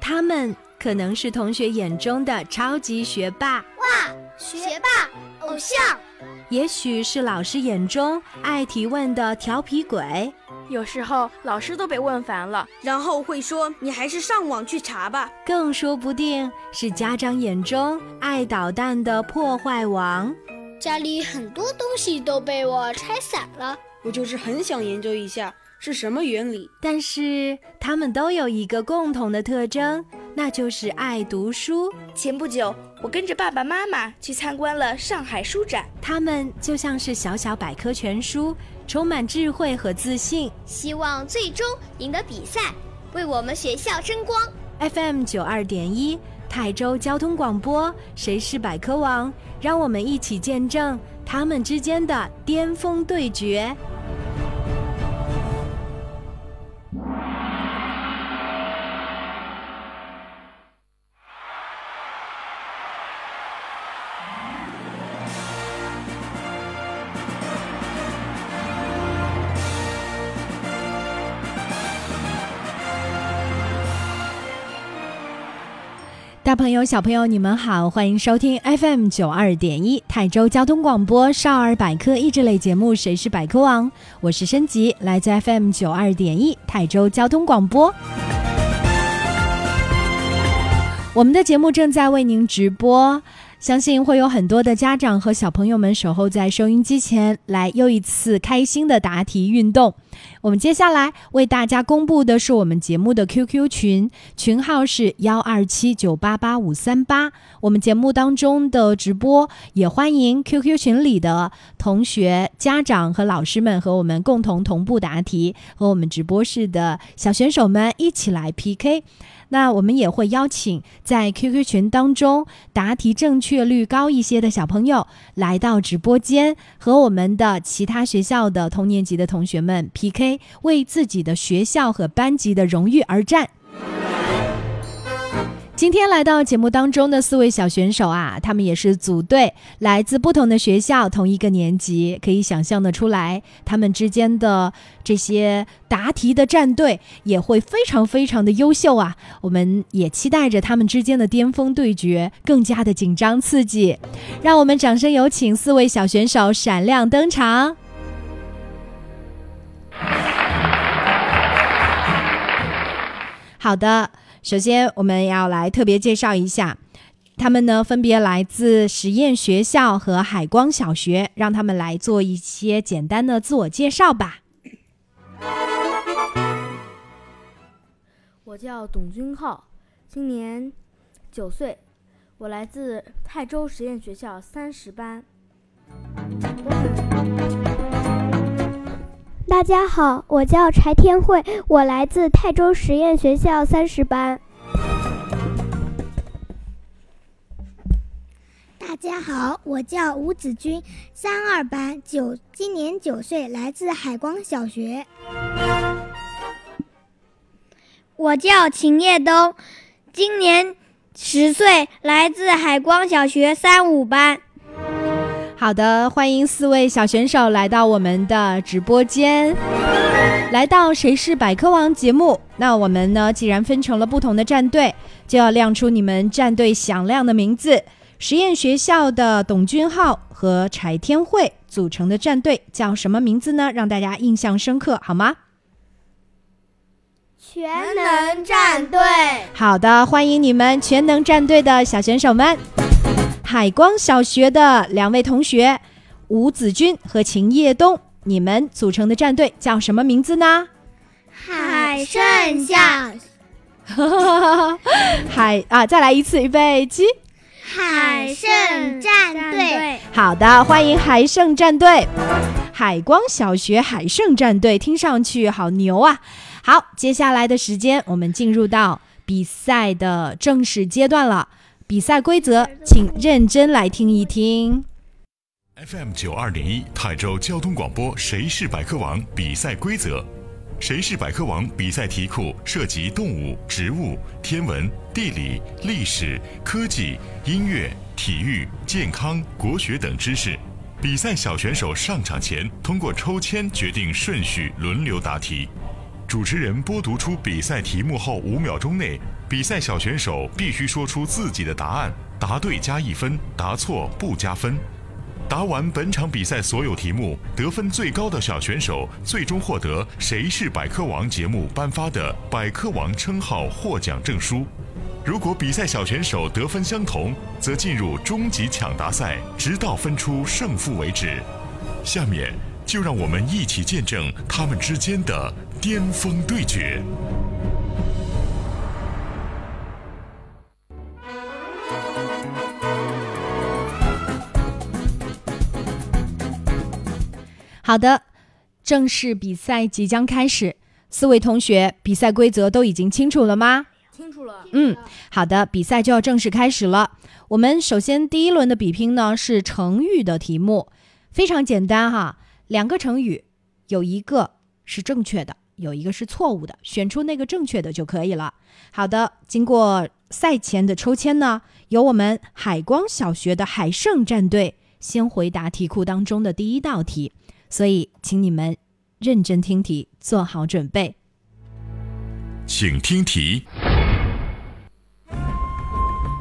他们可能是同学眼中的超级学霸，哇，学霸偶像；也许是老师眼中爱提问的调皮鬼。有时候老师都被问烦了，然后会说：“你还是上网去查吧。”更说不定是家长眼中爱捣蛋的破坏王。家里很多东西都被我拆散了，我就是很想研究一下是什么原理。但是他们都有一个共同的特征，那就是爱读书。前不久，我跟着爸爸妈妈去参观了上海书展，他们就像是小小百科全书，充满智慧和自信，希望最终赢得比赛，为我们学校争光。FM 九二点一。泰州交通广播，谁是百科王？让我们一起见证他们之间的巅峰对决。朋友、小朋友，你们好，欢迎收听 FM 九二点一泰州交通广播少儿百科益智类节目《谁是百科王》，我是申吉，来自 FM 九二点一泰州交通广播。我们的节目正在为您直播。相信会有很多的家长和小朋友们守候在收音机前，来又一次开心的答题运动。我们接下来为大家公布的是我们节目的 QQ 群，群号是幺二七九八八五三八。我们节目当中的直播也欢迎 QQ 群里的同学、家长和老师们和我们共同同步答题，和我们直播室的小选手们一起来 PK。那我们也会邀请在 QQ 群当中答题正确率高一些的小朋友来到直播间，和我们的其他学校的同年级的同学们 PK，为自己的学校和班级的荣誉而战。今天来到节目当中的四位小选手啊，他们也是组队，来自不同的学校，同一个年级，可以想象的出来，他们之间的这些答题的战队也会非常非常的优秀啊！我们也期待着他们之间的巅峰对决，更加的紧张刺激。让我们掌声有请四位小选手闪亮登场。好的。首先，我们要来特别介绍一下，他们呢分别来自实验学校和海光小学，让他们来做一些简单的自我介绍吧。我叫董军浩，今年九岁，我来自泰州实验学校三十班。大家好，我叫柴天慧，我来自泰州实验学校三十班。大家好，我叫吴子君，三二班九，今年九岁，来自海光小学。我叫秦叶东，今年十岁，来自海光小学三五班。好的，欢迎四位小选手来到我们的直播间，来到《谁是百科王》节目。那我们呢，既然分成了不同的战队，就要亮出你们战队响亮的名字。实验学校的董君浩和柴天慧组成的战队叫什么名字呢？让大家印象深刻，好吗？全能战队。好的，欢迎你们全能战队的小选手们。海光小学的两位同学吴子君和秦叶东，你们组成的战队叫什么名字呢？海圣校。海啊，再来一次，预备起！海圣战队。好的，欢迎海圣战队。海光小学海圣战队，听上去好牛啊！好，接下来的时间，我们进入到比赛的正式阶段了。比赛规则，请认真来听一听。FM 九二点一泰州交通广播，谁是百科王？比赛规则：谁是百科王？比赛题库涉及动物、植物、天文、地理、历史、科技、音乐、体育、健康、国学等知识。比赛小选手上场前通过抽签决定顺序，轮流答题。主持人播读出比赛题目后五秒钟内，比赛小选手必须说出自己的答案，答对加一分，答错不加分。答完本场比赛所有题目，得分最高的小选手最终获得《谁是百科王》节目颁发的百科王称号获奖证书。如果比赛小选手得分相同，则进入终极抢答赛，直到分出胜负为止。下面就让我们一起见证他们之间的巅峰对决。好的，正式比赛即将开始，四位同学，比赛规则都已经清楚了吗？清楚了。嗯，好的，比赛就要正式开始了。我们首先第一轮的比拼呢是成语的题目，非常简单哈，两个成语，有一个是正确的，有一个是错误的，选出那个正确的就可以了。好的，经过赛前的抽签呢，由我们海光小学的海盛战队先回答题库当中的第一道题。所以，请你们认真听题，做好准备。请听题，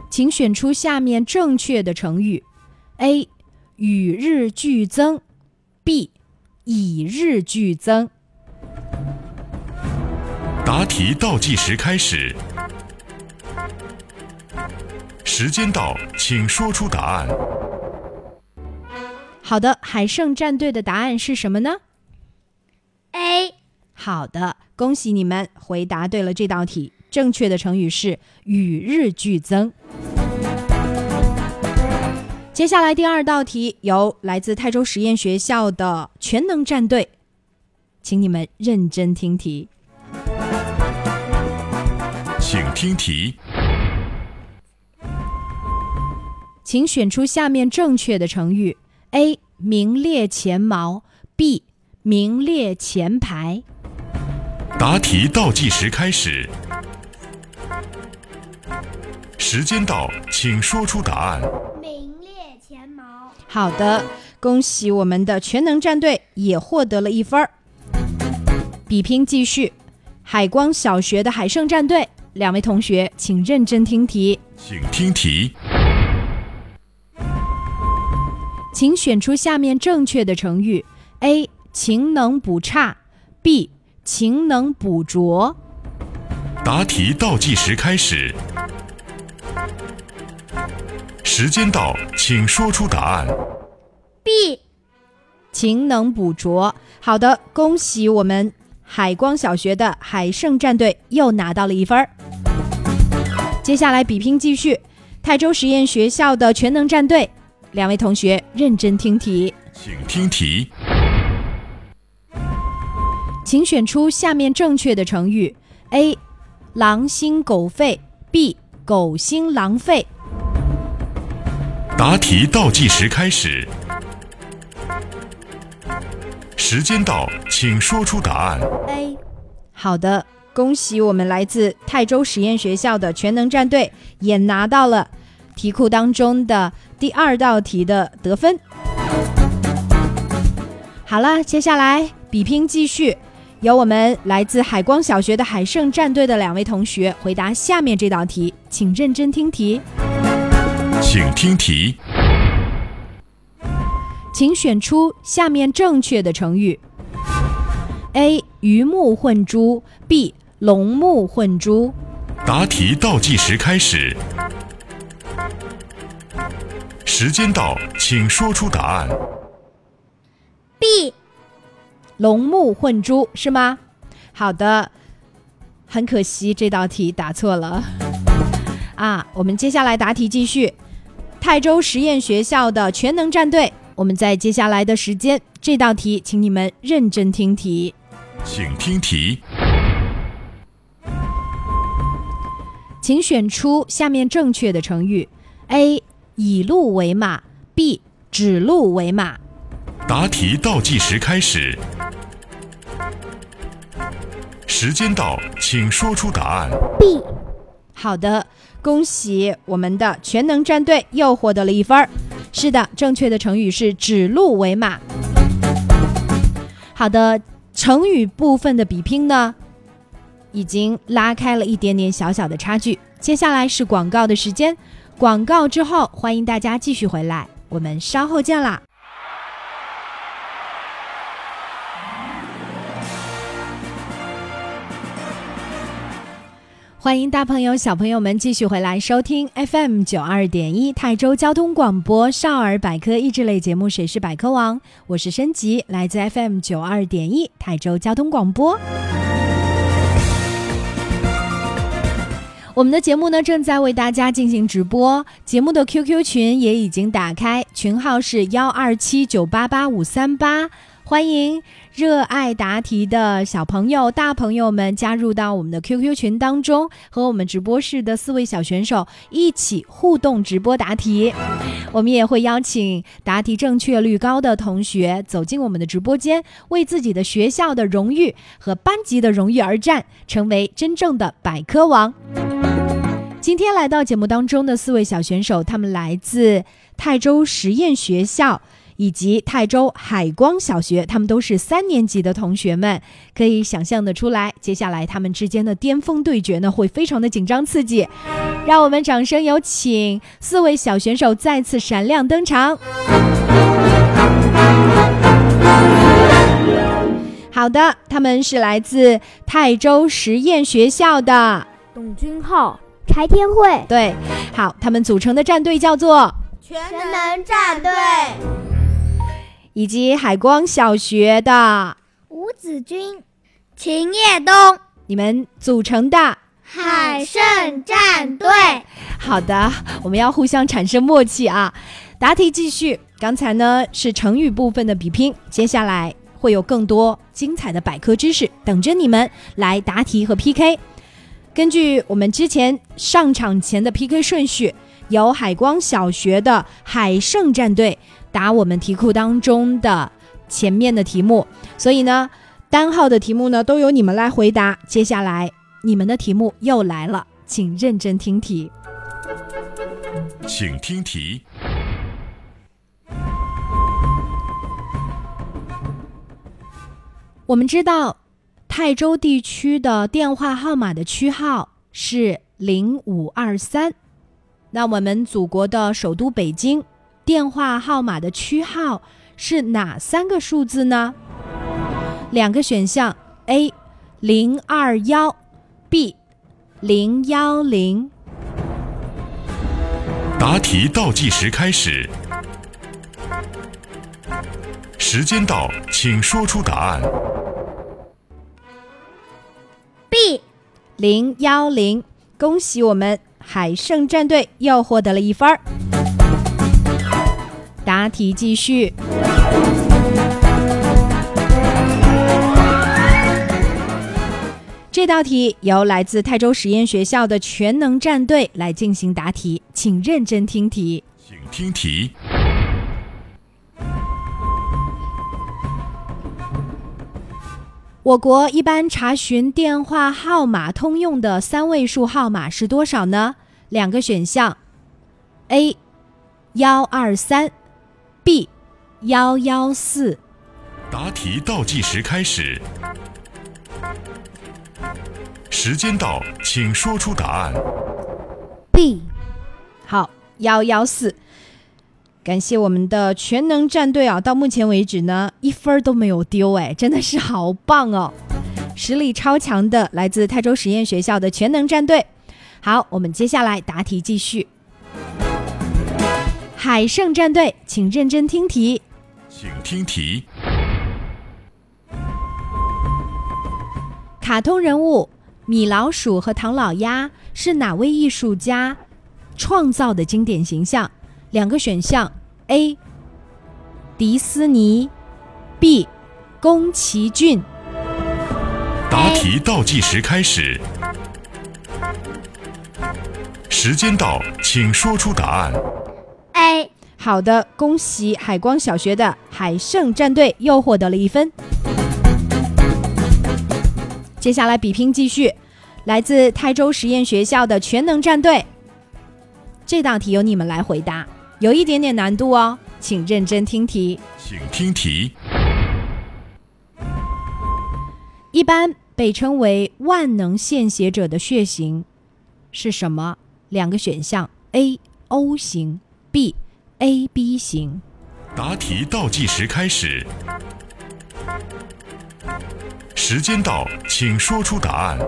请选出下面正确的成语：A. 与日俱增；B. 以日俱增。答题倒计时开始，时间到，请说出答案。好的，海盛战队的答案是什么呢？A。好的，恭喜你们回答对了这道题。正确的成语是与日俱增。接下来第二道题由来自泰州实验学校的全能战队，请你们认真听题。请听题，请选出下面正确的成语。A 名列前茅，B 名列前排。答题倒计时开始，时间到，请说出答案。名列前茅。好的，恭喜我们的全能战队也获得了一分儿。比拼继续，海光小学的海盛战队，两位同学请认真听题。请听题。请选出下面正确的成语：A. 勤能补差；B. 勤能补拙。答题倒计时开始，时间到，请说出答案。B，勤能补拙。好的，恭喜我们海光小学的海盛战队又拿到了一分儿。接下来比拼继续，泰州实验学校的全能战队。两位同学认真听题，请听题，请选出下面正确的成语：A. 狼心狗肺；B. 狗心狼肺。答题倒计时开始，时间到，请说出答案。A。好的，恭喜我们来自泰州实验学校的全能战队也拿到了题库当中的第二道题的得分。好了，接下来比拼继续，由我们来自海光小学的海盛战队的两位同学回答下面这道题，请认真听题，请听题，请选出下面正确的成语：A. 鱼目混珠；B. 龙目混珠。答题倒计时开始，时间到，请说出答案。B，龙目混珠是吗？好的，很可惜这道题答错了。啊，我们接下来答题继续。泰州实验学校的全能战队，我们在接下来的时间，这道题请你们认真听题，请听题，请选出下面正确的成语：A. 以鹿为马；B. 指鹿为马。答题倒计时开始，时间到，请说出答案。B，好的，恭喜我们的全能战队又获得了一分儿。是的，正确的成语是指鹿为马。好的，成语部分的比拼呢，已经拉开了一点点小小的差距。接下来是广告的时间，广告之后欢迎大家继续回来，我们稍后见啦。欢迎大朋友、小朋友们继续回来收听 FM 九二点一泰州交通广播少儿百科益智类节目《谁是百科王》，我是申吉，来自 FM 九二点一泰州交通广播。我们的节目呢正在为大家进行直播，节目的 QQ 群也已经打开，群号是幺二七九八八五三八，欢迎。热爱答题的小朋友、大朋友们加入到我们的 QQ 群当中，和我们直播室的四位小选手一起互动直播答题。我们也会邀请答题正确率高的同学走进我们的直播间，为自己的学校的荣誉和班级的荣誉而战，成为真正的百科王。今天来到节目当中的四位小选手，他们来自泰州实验学校。以及泰州海光小学，他们都是三年级的同学们，可以想象的出来，接下来他们之间的巅峰对决呢，会非常的紧张刺激。让我们掌声有请四位小选手再次闪亮登场。好的，他们是来自泰州实验学校的董君浩、柴天会。对，好，他们组成的战队叫做全能战队。以及海光小学的吴子君、秦叶东，你们组成的海胜战队。好的，我们要互相产生默契啊！答题继续，刚才呢是成语部分的比拼，接下来会有更多精彩的百科知识等着你们来答题和 PK。根据我们之前上场前的 PK 顺序，由海光小学的海盛战队。答我们题库当中的前面的题目，所以呢，单号的题目呢都由你们来回答。接下来你们的题目又来了，请认真听题。请听题。我们知道，泰州地区的电话号码的区号是零五二三，那我们祖国的首都北京。电话号码的区号是哪三个数字呢？两个选项：A 零二幺，B 零幺零。答题倒计时开始，时间到，请说出答案。B 零幺零，恭喜我们海胜战队又获得了一分。答题继续。这道题由来自泰州实验学校的全能战队来进行答题，请认真听题。请听题。我国一般查询电话号码通用的三位数号码是多少呢？两个选项：A 幺二三。B，幺幺四。答题倒计时开始，时间到，请说出答案。B，好，幺幺四。感谢我们的全能战队啊，到目前为止呢，一分都没有丢，哎，真的是好棒哦，实力超强的来自泰州实验学校的全能战队。好，我们接下来答题继续。海胜战队，请认真听题。请听题。卡通人物米老鼠和唐老鸭是哪位艺术家创造的经典形象？两个选项：A. 迪斯尼，B. 宫崎骏。答题倒计时开始，时间到，请说出答案。A，好的，恭喜海光小学的海胜战队又获得了一分。接下来比拼继续，来自泰州实验学校的全能战队，这道题由你们来回答，有一点点难度哦，请认真听题。请听题。一般被称为万能献血者的血型是什么？两个选项：A O 型，B A B 型。答题倒计时开始，时间到，请说出答案。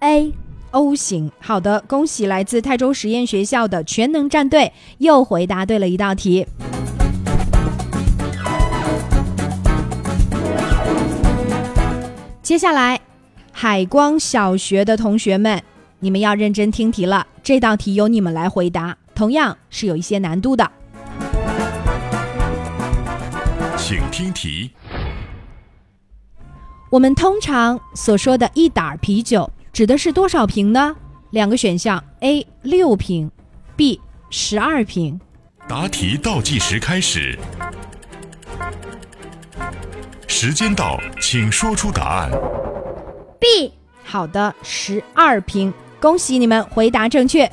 A O 型。好的，恭喜来自泰州实验学校的全能战队又回答对了一道题。接下来，海光小学的同学们，你们要认真听题了。这道题由你们来回答，同样是有一些难度的。请听题。我们通常所说的一打啤酒指的是多少瓶呢？两个选项：A 六瓶，B 十二瓶。答题倒计时开始，时间到，请说出答案。B 好的，十二瓶，恭喜你们回答正确。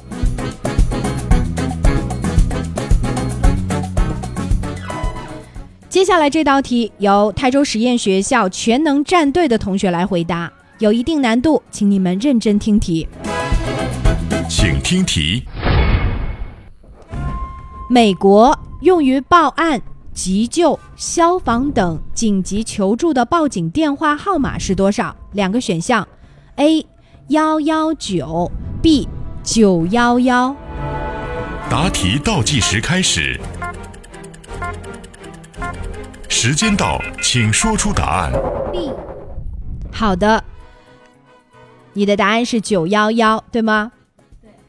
接下来这道题由泰州实验学校全能战队的同学来回答，有一定难度，请你们认真听题。请听题。美国用于报案、急救、消防等紧急求助的报警电话号码是多少？两个选项：A 幺幺九，B 九幺幺。答题倒计时开始，时间到，请说出答案。B 好的，你的答案是九幺幺，对吗？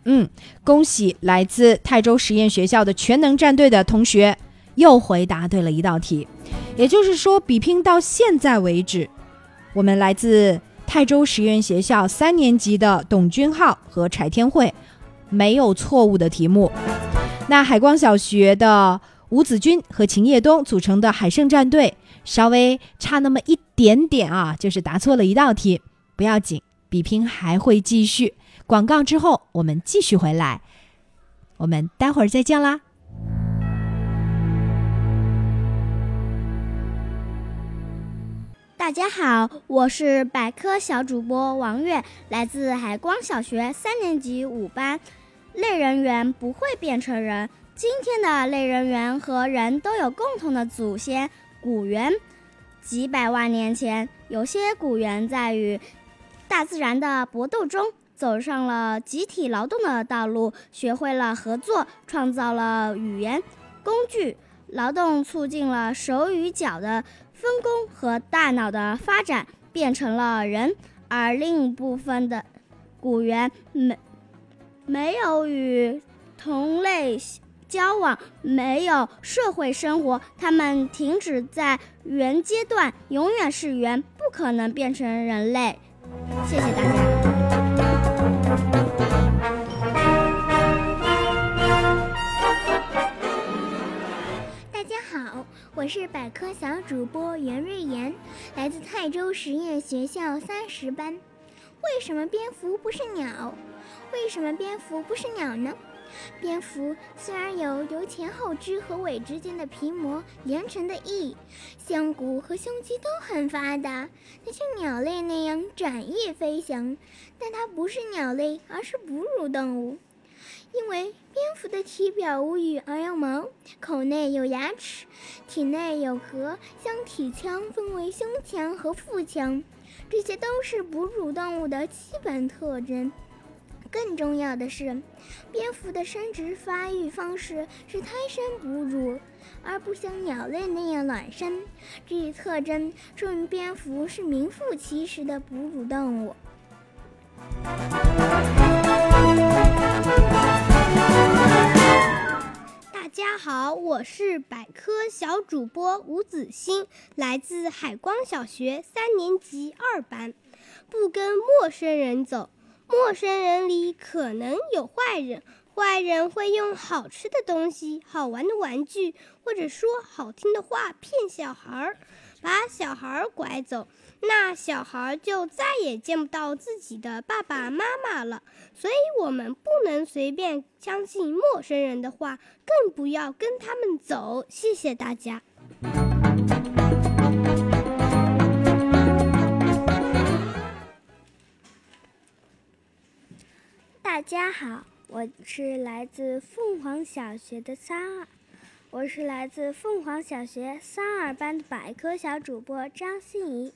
嗯，恭喜来自泰州实验学校的全能战队的同学又回答对了一道题。也就是说，比拼到现在为止，我们来自泰州实验学校三年级的董君浩和柴天慧没有错误的题目。那海光小学的吴子君和秦叶东组成的海盛战队稍微差那么一点点啊，就是答错了一道题，不要紧，比拼还会继续。广告之后，我们继续回来，我们待会儿再见啦。大家好，我是百科小主播王悦，来自海光小学三年级五班。类人猿不会变成人。今天的类人猿和人都有共同的祖先古猿。几百万年前，有些古猿在与大自然的搏斗中，走上了集体劳动的道路，学会了合作，创造了语言、工具。劳动促进了手与脚的分工和大脑的发展，变成了人。而另一部分的古猿没没有与同类交往，没有社会生活，他们停止在猿阶段，永远是猿，不可能变成人类。谢谢大家。大家好，我是百科小主播袁瑞妍，来自泰州实验学校三十班。为什么蝙蝠不是鸟？为什么蝙蝠不是鸟呢？蝙蝠虽然有由前后肢和尾之间的皮膜连成的翼，胸骨和胸肌都很发达，它像鸟类那样展翼飞翔，但它不是鸟类，而是哺乳动物。因为蝙蝠的体表无羽而有毛，口内有牙齿，体内有壳，将体腔分为胸腔和腹腔，这些都是哺乳动物的基本特征。更重要的是，蝙蝠的生殖发育方式是胎生哺乳，而不像鸟类那样卵生。这一特征说明蝙蝠是名副其实的哺乳动物。大家好，我是百科小主播吴子欣，来自海光小学三年级二班。不跟陌生人走，陌生人里可能有坏人，坏人会用好吃的东西、好玩的玩具，或者说好听的话骗小孩儿，把小孩儿拐走，那小孩儿就再也见不到自己的爸爸妈妈了。所以，我们不能随便相信陌生人的话，更不要跟他们走。谢谢大家。大家好，我是来自凤凰小学的三二，我是来自凤凰小学三二班的百科小主播张欣怡。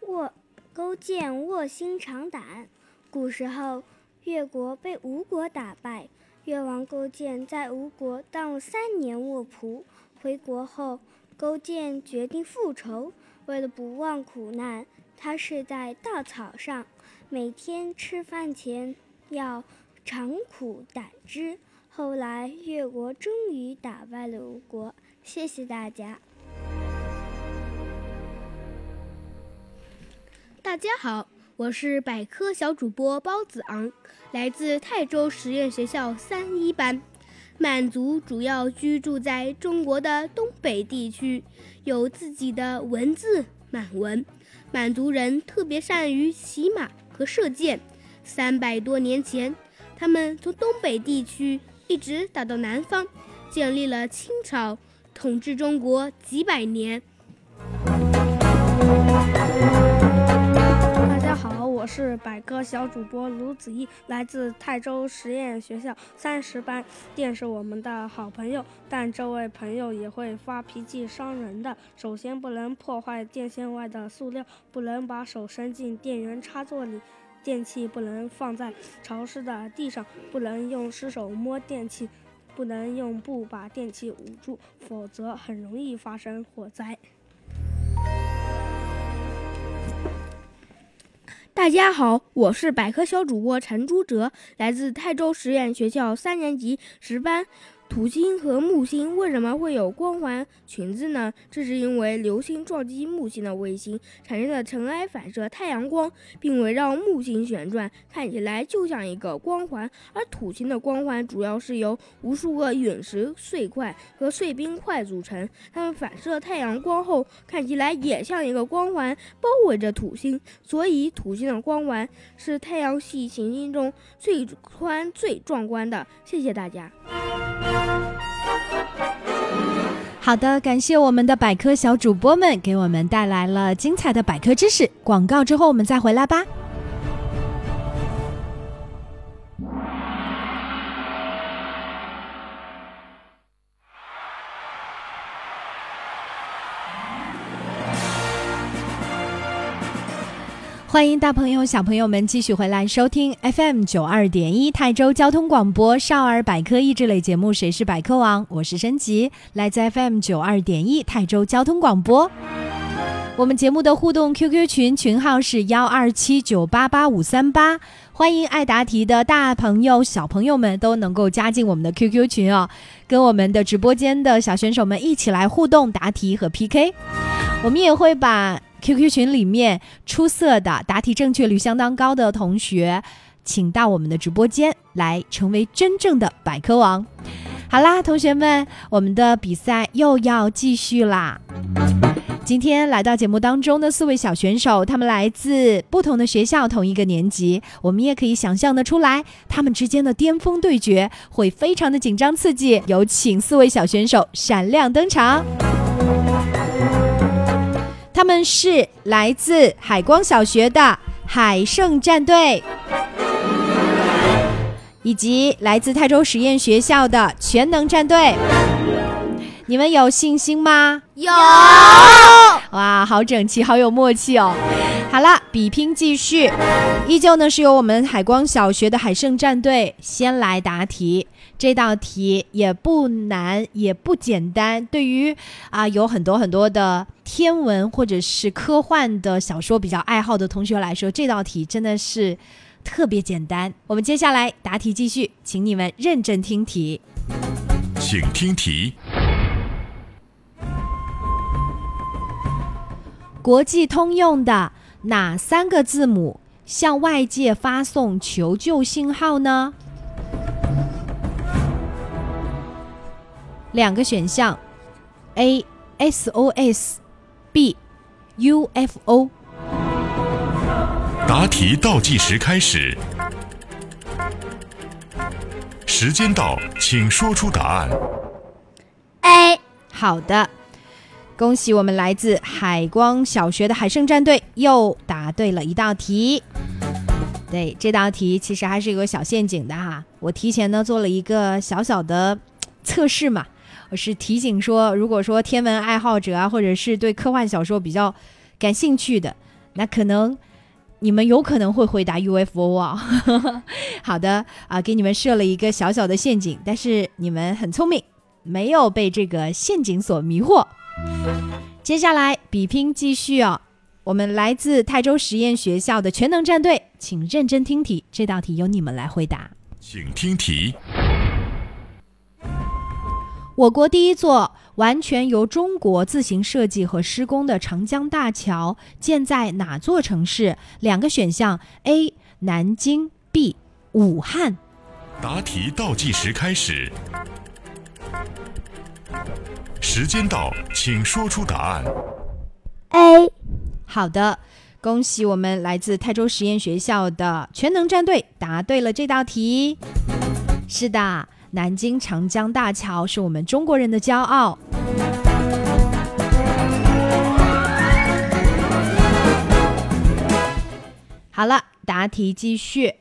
卧勾践卧薪尝胆，古时候越国被吴国打败，越王勾践在吴国当了三年卧仆，回国后，勾践决定复仇。为了不忘苦难，他睡在稻草上，每天吃饭前要尝苦胆汁。后来，越国终于打败了吴国。谢谢大家。大家好，我是百科小主播包子昂，来自泰州实验学校三一班。满族主要居住在中国的东北地区，有自己的文字满文。满族人特别善于骑马和射箭。三百多年前，他们从东北地区一直打到南方，建立了清朝，统治中国几百年。大家好，我是百科小主播卢子毅，来自泰州实验学校三十班。电是我们的好朋友，但这位朋友也会发脾气伤人的。首先，不能破坏电线外的塑料，不能把手伸进电源插座里，电器不能放在潮湿的地上，不能用湿手摸电器，不能用布把电器捂住，否则很容易发生火灾。大家好，我是百科小主播陈朱哲，来自泰州实验学校三年级十班。土星和木星为什么会有光环裙子呢？这是因为流星撞击木星的卫星产生的尘埃反射太阳光，并围绕木星旋转，看起来就像一个光环。而土星的光环主要是由无数个陨石碎块和碎冰块组成，它们反射太阳光后，看起来也像一个光环包围着土星。所以，土星的光环是太阳系行星中最宽、最壮观的。谢谢大家。好的，感谢我们的百科小主播们给我们带来了精彩的百科知识。广告之后我们再回来吧。欢迎大朋友、小朋友们继续回来收听 FM 九二点一泰州交通广播少儿百科益智类节目《谁是百科王》，我是申吉，来自 FM 九二点一泰州交通广播。我们节目的互动 QQ 群群号是幺二七九八八五三八，欢迎爱答题的大朋友、小朋友们都能够加进我们的 QQ 群哦，跟我们的直播间的小选手们一起来互动、答题和 PK。我们也会把。QQ 群里面出色的答题正确率相当高的同学，请到我们的直播间来成为真正的百科王。好啦，同学们，我们的比赛又要继续啦！今天来到节目当中的四位小选手，他们来自不同的学校，同一个年级，我们也可以想象的出来，他们之间的巅峰对决会非常的紧张刺激。有请四位小选手闪亮登场。他们是来自海光小学的海盛战队，以及来自泰州实验学校的全能战队。你们有信心吗？有。哇，好整齐，好有默契哦。好了，比拼继续，依旧呢是由我们海光小学的海盛战队先来答题。这道题也不难，也不简单。对于啊有很多很多的天文或者是科幻的小说比较爱好的同学来说，这道题真的是特别简单。我们接下来答题继续，请你们认真听题。请听题。国际通用的哪三个字母向外界发送求救信号呢？两个选项：A S O S，B U F O。答题倒计时开始，时间到，请说出答案。A。好的，恭喜我们来自海光小学的海盛战队又答对了一道题。对，这道题其实还是有个小陷阱的哈。我提前呢做了一个小小的测试嘛，我是提醒说，如果说天文爱好者啊，或者是对科幻小说比较感兴趣的，那可能你们有可能会回答 UFO 啊。好的啊，给你们设了一个小小的陷阱，但是你们很聪明，没有被这个陷阱所迷惑。接下来比拼继续哦。我们来自泰州实验学校的全能战队，请认真听题。这道题由你们来回答。请听题：我国第一座完全由中国自行设计和施工的长江大桥建在哪座城市？两个选项：A. 南京，B. 武汉。答题倒计时开始，时间到，请说出答案。A。好的，恭喜我们来自泰州实验学校的全能战队答对了这道题。是的，南京长江大桥是我们中国人的骄傲。好了，答题继续。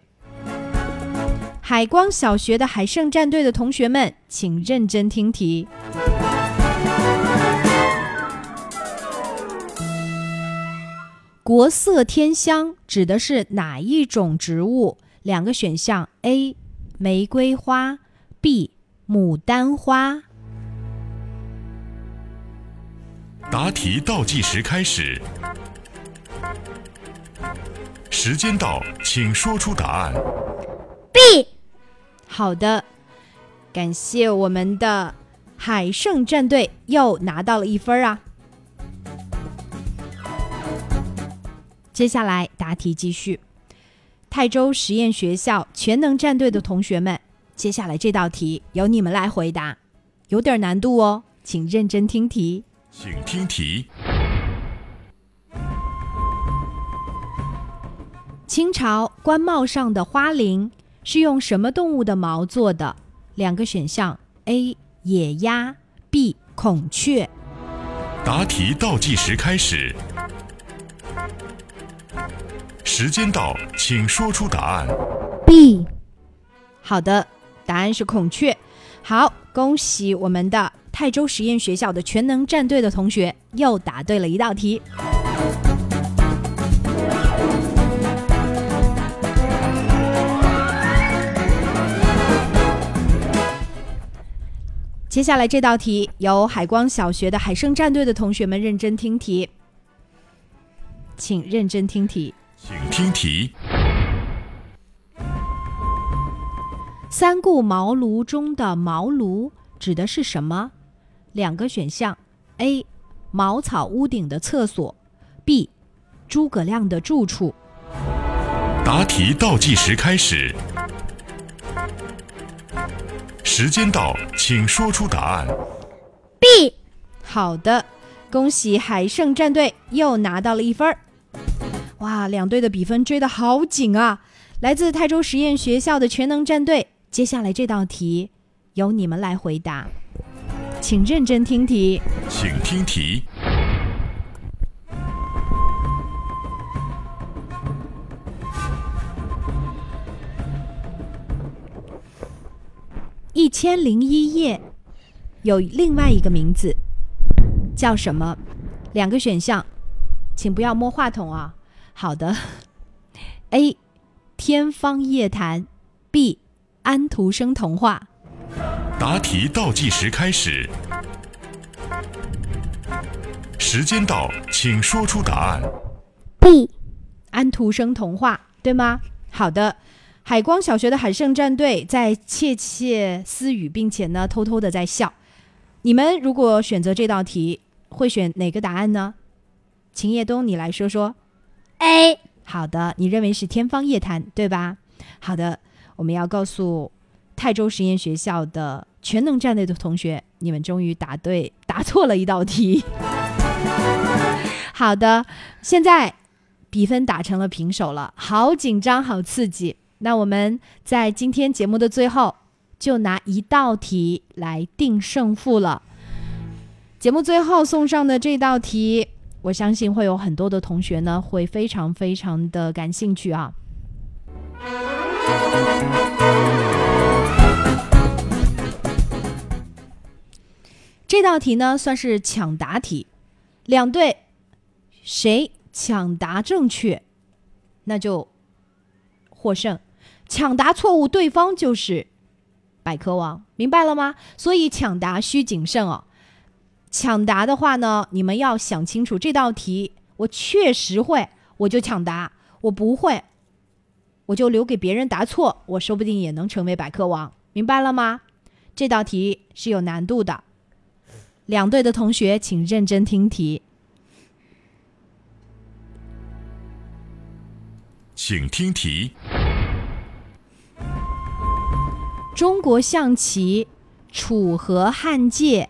海光小学的海盛战队的同学们，请认真听题。国色天香指的是哪一种植物？两个选项：A. 玫瑰花，B. 牡丹花。答题倒计时开始，时间到，请说出答案。B。好的，感谢我们的海盛战队又拿到了一分啊。接下来答题继续，泰州实验学校全能战队的同学们，接下来这道题由你们来回答，有点难度哦，请认真听题。请听题：清朝官帽上的花翎是用什么动物的毛做的？两个选项：A. 野鸭，B. 孔雀。答题倒计时开始。时间到，请说出答案。B。好的，答案是孔雀。好，恭喜我们的泰州实验学校的全能战队的同学又答对了一道题。接下来这道题由海光小学的海盛战队的同学们认真听题，请认真听题。请听题：三顾茅庐中的茅庐指的是什么？两个选项：A. 茅草屋顶的厕所；B. 诸葛亮的住处。答题倒计时开始，时间到，请说出答案。B。好的，恭喜海胜战队又拿到了一分儿。哇，两队的比分追得好紧啊！来自泰州实验学校的全能战队，接下来这道题由你们来回答，请认真听题。请听题：一千零一夜有另外一个名字叫什么？两个选项，请不要摸话筒啊。好的，A. 天方夜谭，B. 安徒生童话。答题倒计时开始，时间到，请说出答案。B. 安徒生童话，对吗？好的，海光小学的海盛战队在窃窃私语，并且呢偷偷的在笑。你们如果选择这道题，会选哪个答案呢？秦叶东，你来说说。A。好的，你认为是天方夜谭，对吧？好的，我们要告诉泰州实验学校的全能战队的同学，你们终于答对，答错了一道题。好的，现在比分打成了平手了，好紧张，好刺激。那我们在今天节目的最后，就拿一道题来定胜负了。节目最后送上的这道题。我相信会有很多的同学呢，会非常非常的感兴趣啊。这道题呢算是抢答题，两队谁抢答正确，那就获胜；抢答错误，对方就是百科王，明白了吗？所以抢答需谨慎哦。抢答的话呢，你们要想清楚这道题，我确实会，我就抢答；我不会，我就留给别人答错，我说不定也能成为百科王，明白了吗？这道题是有难度的。两队的同学，请认真听题。请听题：中国象棋楚河汉界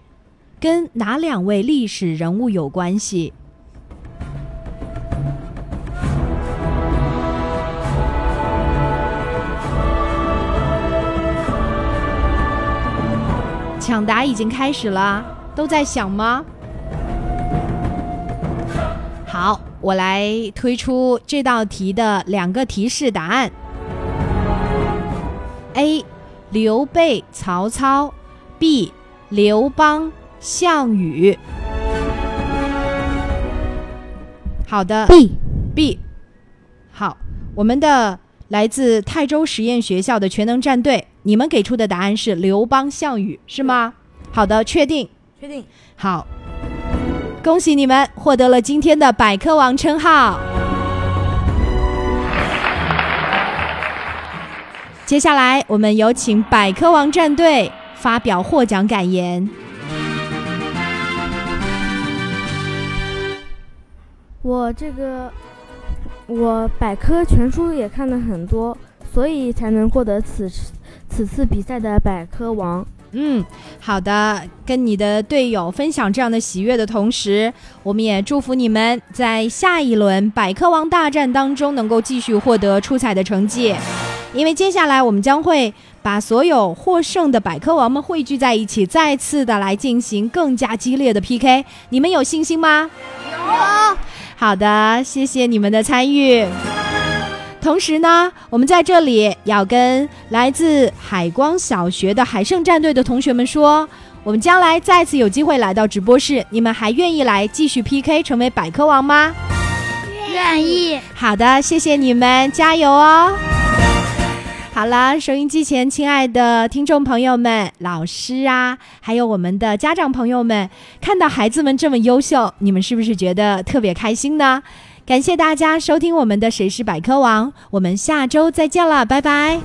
跟哪两位历史人物有关系？抢答已经开始了。都在想吗？好，我来推出这道题的两个提示答案：A. 刘备、曹操；B. 刘邦、项羽。好的，B B。好，我们的来自泰州实验学校的全能战队，你们给出的答案是刘邦、项羽，是吗？好的，确定。确定好，恭喜你们获得了今天的百科王称号。接下来，我们有请百科王战队发表获奖感言。我这个，我百科全书也看了很多，所以才能获得此此次比赛的百科王。嗯，好的，跟你的队友分享这样的喜悦的同时，我们也祝福你们在下一轮百科王大战当中能够继续获得出彩的成绩。因为接下来我们将会把所有获胜的百科王们汇聚在一起，再次的来进行更加激烈的 PK。你们有信心吗？有。好的，谢谢你们的参与。同时呢，我们在这里要跟来自海光小学的海盛战队的同学们说，我们将来再次有机会来到直播室，你们还愿意来继续 PK 成为百科王吗？愿意。好的，谢谢你们，加油哦！好了，收音机前亲爱的听众朋友们、老师啊，还有我们的家长朋友们，看到孩子们这么优秀，你们是不是觉得特别开心呢？感谢大家收听我们的《谁是百科王》，我们下周再见了，拜拜。